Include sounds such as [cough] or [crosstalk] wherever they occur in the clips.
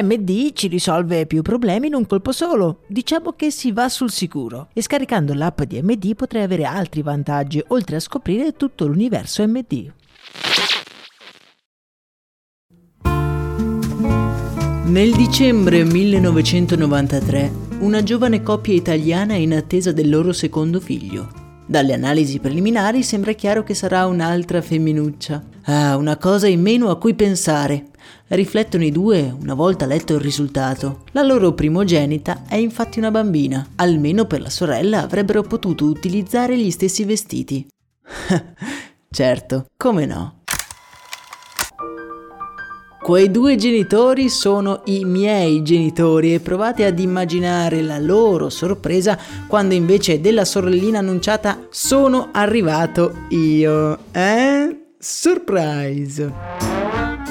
MD ci risolve più problemi in un colpo solo. Diciamo che si va sul sicuro. E scaricando l'app di MD potrai avere altri vantaggi, oltre a scoprire tutto l'universo MD. Nel dicembre 1993, una giovane coppia italiana è in attesa del loro secondo figlio. Dalle analisi preliminari sembra chiaro che sarà un'altra femminuccia. Ah, una cosa in meno a cui pensare riflettono i due una volta letto il risultato. La loro primogenita è infatti una bambina, almeno per la sorella avrebbero potuto utilizzare gli stessi vestiti. [laughs] certo, come no. Quei due genitori sono i miei genitori e provate ad immaginare la loro sorpresa quando invece della sorellina annunciata sono arrivato io. Eh? Surprise!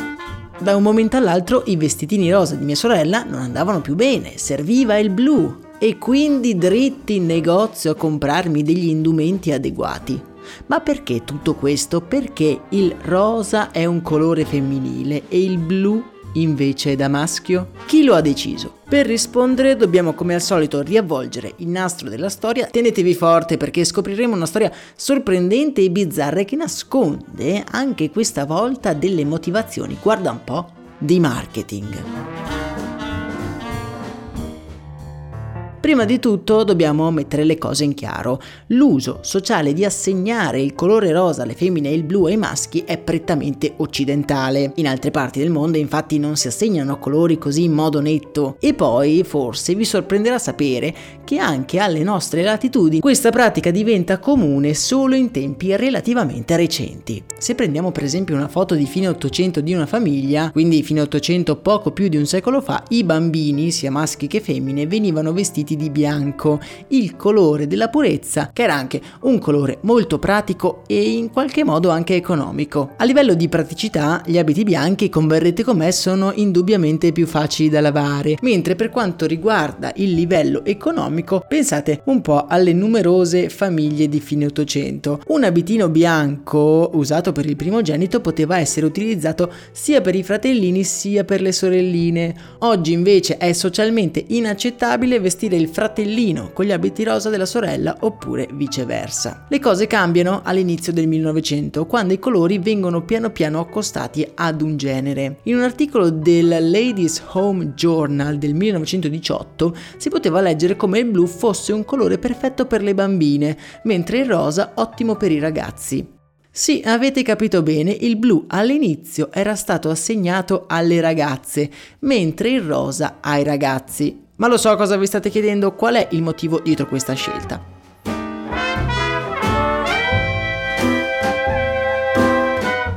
Da un momento all'altro i vestitini rosa di mia sorella non andavano più bene, serviva il blu e quindi dritti in negozio a comprarmi degli indumenti adeguati. Ma perché tutto questo? Perché il rosa è un colore femminile e il blu invece da maschio? Chi lo ha deciso? Per rispondere dobbiamo come al solito riavvolgere il nastro della storia. Tenetevi forte perché scopriremo una storia sorprendente e bizzarra che nasconde anche questa volta delle motivazioni, guarda un po', di marketing. Prima di tutto dobbiamo mettere le cose in chiaro. L'uso sociale di assegnare il colore rosa alle femmine e il blu ai maschi è prettamente occidentale. In altre parti del mondo infatti non si assegnano colori così in modo netto. E poi forse vi sorprenderà sapere che anche alle nostre latitudini questa pratica diventa comune solo in tempi relativamente recenti. Se prendiamo per esempio una foto di fine 800 di una famiglia, quindi fine 800 poco più di un secolo fa, i bambini, sia maschi che femmine, venivano vestiti vestiti di bianco, il colore della purezza, che era anche un colore molto pratico e in qualche modo anche economico. A livello di praticità, gli abiti bianchi, converrete con me, sono indubbiamente più facili da lavare, mentre per quanto riguarda il livello economico, pensate un po' alle numerose famiglie di fine 800. Un abitino bianco usato per il primogenito poteva essere utilizzato sia per i fratellini sia per le sorelline. Oggi invece è socialmente inaccettabile vestire il fratellino con gli abiti rosa della sorella oppure viceversa. Le cose cambiano all'inizio del 1900 quando i colori vengono piano piano accostati ad un genere. In un articolo del Ladies Home Journal del 1918 si poteva leggere come il blu fosse un colore perfetto per le bambine, mentre il rosa ottimo per i ragazzi. Sì, avete capito bene, il blu all'inizio era stato assegnato alle ragazze, mentre il rosa ai ragazzi. Ma lo so cosa vi state chiedendo, qual è il motivo dietro questa scelta.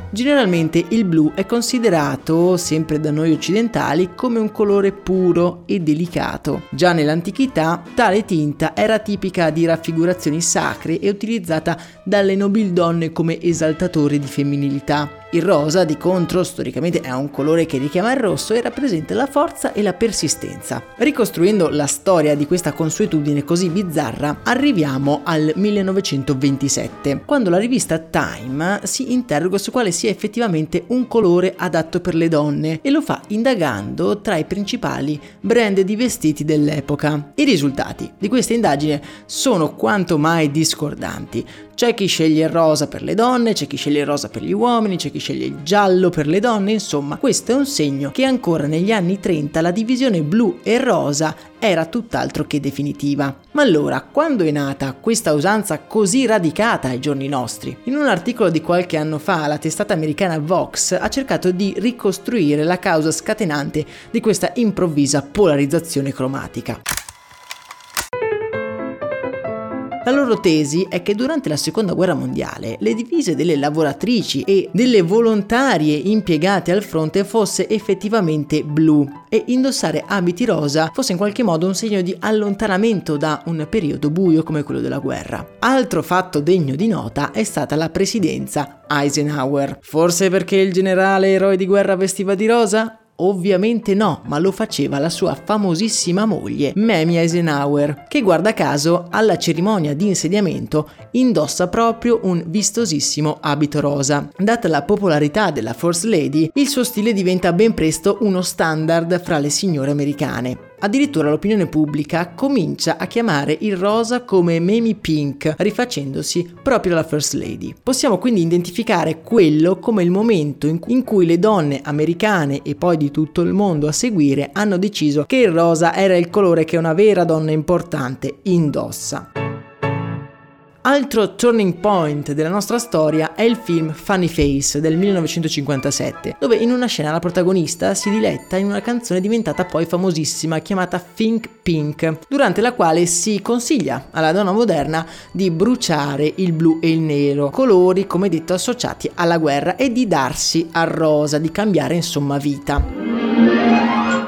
Generalmente il blu è considerato, sempre da noi occidentali, come un colore puro e delicato. Già nell'antichità tale tinta era tipica di raffigurazioni sacre e utilizzata dalle nobildonne come esaltatore di femminilità. Il rosa, di contro, storicamente è un colore che richiama il rosso e rappresenta la forza e la persistenza. Ricostruendo la storia di questa consuetudine così bizzarra, arriviamo al 1927, quando la rivista Time si interroga su quale sia effettivamente un colore adatto per le donne e lo fa indagando tra i principali brand di vestiti dell'epoca. I risultati di questa indagine sono quanto mai discordanti. C'è chi sceglie il rosa per le donne, c'è chi sceglie il rosa per gli uomini, c'è chi sceglie il giallo per le donne, insomma, questo è un segno che ancora negli anni 30 la divisione blu e rosa era tutt'altro che definitiva. Ma allora, quando è nata questa usanza così radicata ai giorni nostri? In un articolo di qualche anno fa, la testata americana Vox ha cercato di ricostruire la causa scatenante di questa improvvisa polarizzazione cromatica. Loro tesi è che durante la seconda guerra mondiale le divise delle lavoratrici e delle volontarie impiegate al fronte fosse effettivamente blu e indossare abiti rosa fosse in qualche modo un segno di allontanamento da un periodo buio come quello della guerra. Altro fatto degno di nota è stata la presidenza Eisenhower. Forse perché il generale eroe di guerra vestiva di rosa? Ovviamente no, ma lo faceva la sua famosissima moglie, Mamie Eisenhower, che guarda caso alla cerimonia di insediamento indossa proprio un vistosissimo abito rosa. Data la popolarità della First Lady, il suo stile diventa ben presto uno standard fra le signore americane. Addirittura l'opinione pubblica comincia a chiamare il rosa come Mamie Pink, rifacendosi proprio alla First Lady. Possiamo quindi identificare quello come il momento in cui le donne americane e poi di tutto il mondo a seguire hanno deciso che il rosa era il colore che una vera donna importante indossa. Altro turning point della nostra storia è il film Funny Face del 1957, dove in una scena la protagonista si diletta in una canzone diventata poi famosissima chiamata Think Pink, durante la quale si consiglia alla donna moderna di bruciare il blu e il nero, colori come detto associati alla guerra, e di darsi al rosa, di cambiare insomma vita.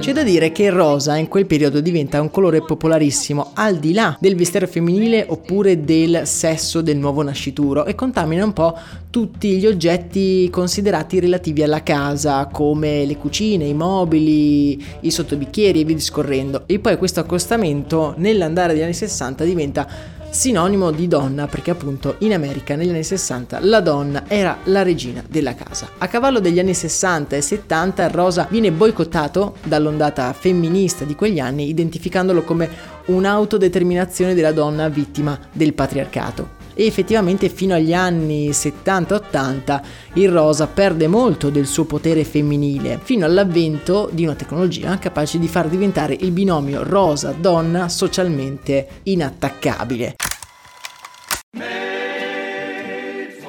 C'è da dire che il rosa in quel periodo diventa un colore popolarissimo al di là del vestiario femminile oppure del sesso del nuovo nascituro e contamina un po' tutti gli oggetti considerati relativi alla casa come le cucine, i mobili, i sottobicchieri e via discorrendo. E poi questo accostamento nell'andare degli anni 60 diventa sinonimo di donna perché appunto in America negli anni 60 la donna era la regina della casa. A cavallo degli anni 60 e 70 il rosa viene boicottato dall'ondata femminista di quegli anni identificandolo come un'autodeterminazione della donna vittima del patriarcato e effettivamente fino agli anni 70-80 il rosa perde molto del suo potere femminile, fino all'avvento di una tecnologia capace di far diventare il binomio rosa-donna socialmente inattaccabile.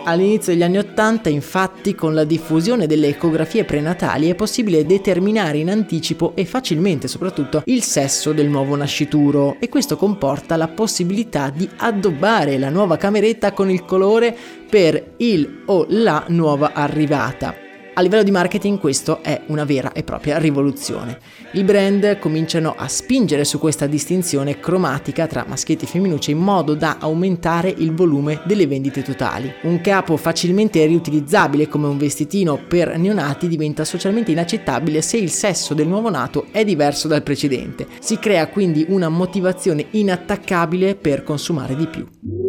All'inizio degli anni Ottanta, infatti, con la diffusione delle ecografie prenatali è possibile determinare in anticipo e facilmente soprattutto il sesso del nuovo nascituro e questo comporta la possibilità di addobbare la nuova cameretta con il colore per il o la nuova arrivata. A livello di marketing questo è una vera e propria rivoluzione. I brand cominciano a spingere su questa distinzione cromatica tra maschietti e femminucce in modo da aumentare il volume delle vendite totali. Un capo facilmente riutilizzabile come un vestitino per neonati diventa socialmente inaccettabile se il sesso del nuovo nato è diverso dal precedente. Si crea quindi una motivazione inattaccabile per consumare di più.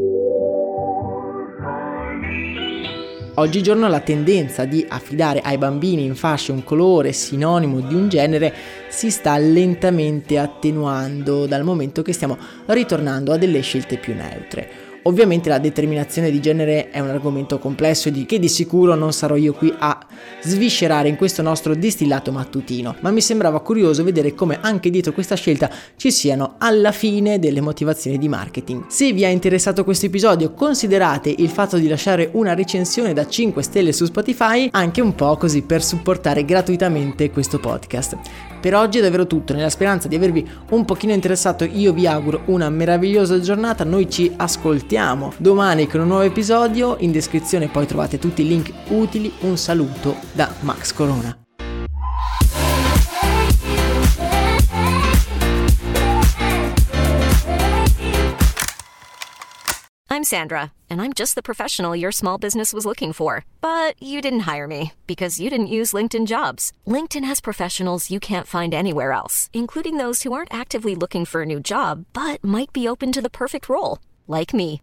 Oggigiorno la tendenza di affidare ai bambini in fasce un colore sinonimo di un genere si sta lentamente attenuando dal momento che stiamo ritornando a delle scelte più neutre. Ovviamente la determinazione di genere è un argomento complesso e di che di sicuro non sarò io qui a sviscerare in questo nostro distillato mattutino, ma mi sembrava curioso vedere come anche dietro questa scelta ci siano alla fine delle motivazioni di marketing. Se vi è interessato questo episodio, considerate il fatto di lasciare una recensione da 5 stelle su Spotify, anche un po' così per supportare gratuitamente questo podcast. Per oggi è davvero tutto, nella speranza di avervi un pochino interessato io vi auguro una meravigliosa giornata, noi ci ascoltiamo domani con un nuovo episodio, in descrizione poi trovate tutti i link utili, un saluto da Max Corona. I'm Sandra, and I'm just the professional your small business was looking for. But you didn't hire me because you didn't use LinkedIn jobs. LinkedIn has professionals you can't find anywhere else, including those who aren't actively looking for a new job but might be open to the perfect role, like me.